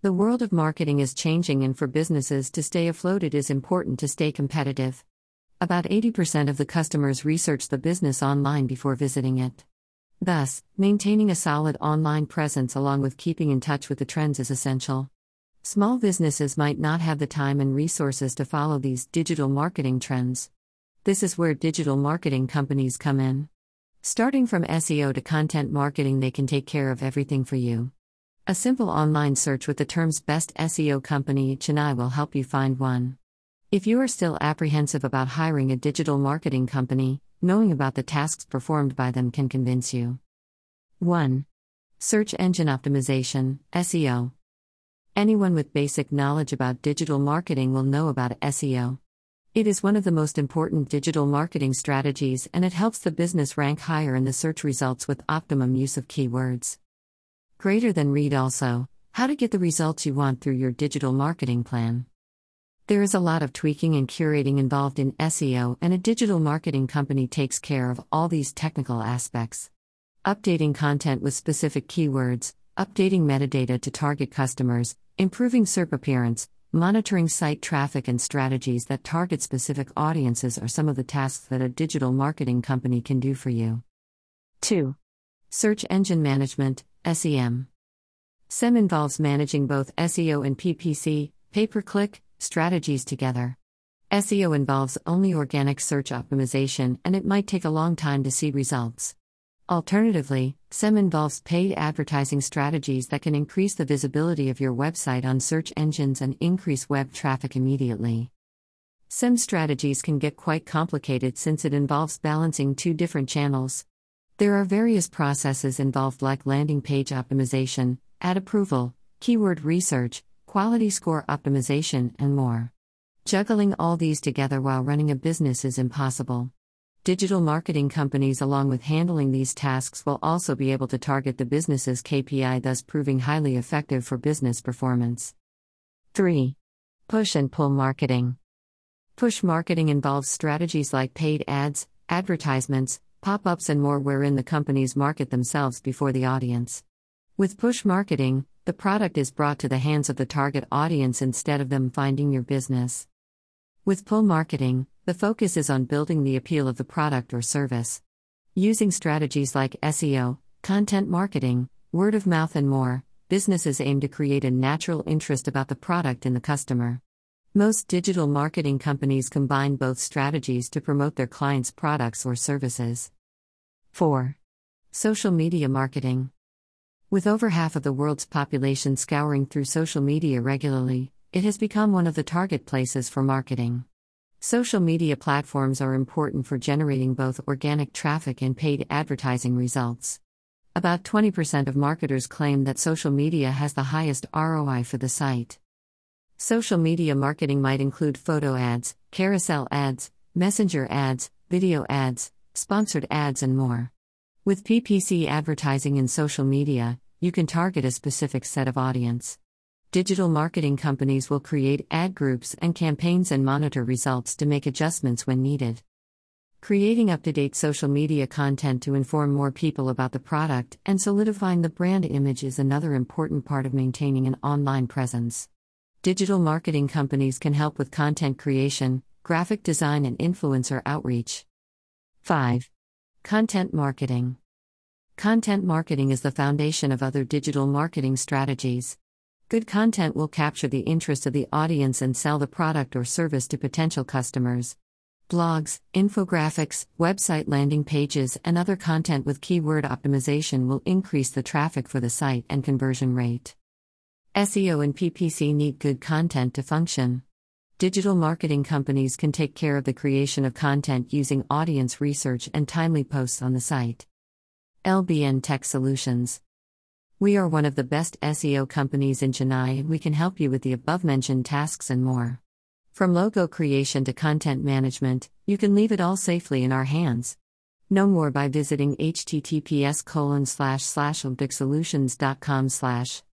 The world of marketing is changing, and for businesses to stay afloat, it is important to stay competitive. About 80% of the customers research the business online before visiting it. Thus, maintaining a solid online presence along with keeping in touch with the trends is essential. Small businesses might not have the time and resources to follow these digital marketing trends. This is where digital marketing companies come in. Starting from SEO to content marketing, they can take care of everything for you. A simple online search with the terms Best SEO Company Chennai will help you find one. If you are still apprehensive about hiring a digital marketing company, knowing about the tasks performed by them can convince you. 1. Search Engine Optimization SEO. Anyone with basic knowledge about digital marketing will know about SEO. It is one of the most important digital marketing strategies and it helps the business rank higher in the search results with optimum use of keywords. Greater than read also, how to get the results you want through your digital marketing plan. There is a lot of tweaking and curating involved in SEO, and a digital marketing company takes care of all these technical aspects. Updating content with specific keywords, updating metadata to target customers, improving SERP appearance, monitoring site traffic, and strategies that target specific audiences are some of the tasks that a digital marketing company can do for you. 2. Search Engine Management SEM. SEM involves managing both SEO and PPC, pay per click, strategies together. SEO involves only organic search optimization and it might take a long time to see results. Alternatively, SEM involves paid advertising strategies that can increase the visibility of your website on search engines and increase web traffic immediately. SEM strategies can get quite complicated since it involves balancing two different channels. There are various processes involved like landing page optimization, ad approval, keyword research, quality score optimization, and more. Juggling all these together while running a business is impossible. Digital marketing companies, along with handling these tasks, will also be able to target the business's KPI, thus proving highly effective for business performance. 3. Push and pull marketing. Push marketing involves strategies like paid ads, advertisements, pop ups, and more, wherein the companies market themselves before the audience. With push marketing, the product is brought to the hands of the target audience instead of them finding your business. With pull marketing, the focus is on building the appeal of the product or service. Using strategies like SEO, content marketing, word of mouth, and more, businesses aim to create a natural interest about the product and the customer. Most digital marketing companies combine both strategies to promote their clients' products or services. 4. Social media marketing. With over half of the world's population scouring through social media regularly, it has become one of the target places for marketing. Social media platforms are important for generating both organic traffic and paid advertising results. About 20% of marketers claim that social media has the highest ROI for the site. Social media marketing might include photo ads, carousel ads, messenger ads, video ads, sponsored ads, and more. With PPC advertising in social media, you can target a specific set of audience. Digital marketing companies will create ad groups and campaigns and monitor results to make adjustments when needed. Creating up to date social media content to inform more people about the product and solidifying the brand image is another important part of maintaining an online presence. Digital marketing companies can help with content creation, graphic design, and influencer outreach. 5. Content marketing. Content marketing is the foundation of other digital marketing strategies. Good content will capture the interest of the audience and sell the product or service to potential customers. Blogs, infographics, website landing pages, and other content with keyword optimization will increase the traffic for the site and conversion rate. SEO and PPC need good content to function. Digital marketing companies can take care of the creation of content using audience research and timely posts on the site. LBN Tech Solutions we are one of the best SEO companies in Chennai and we can help you with the above mentioned tasks and more. From logo creation to content management, you can leave it all safely in our hands. Know more by visiting https colon slash slash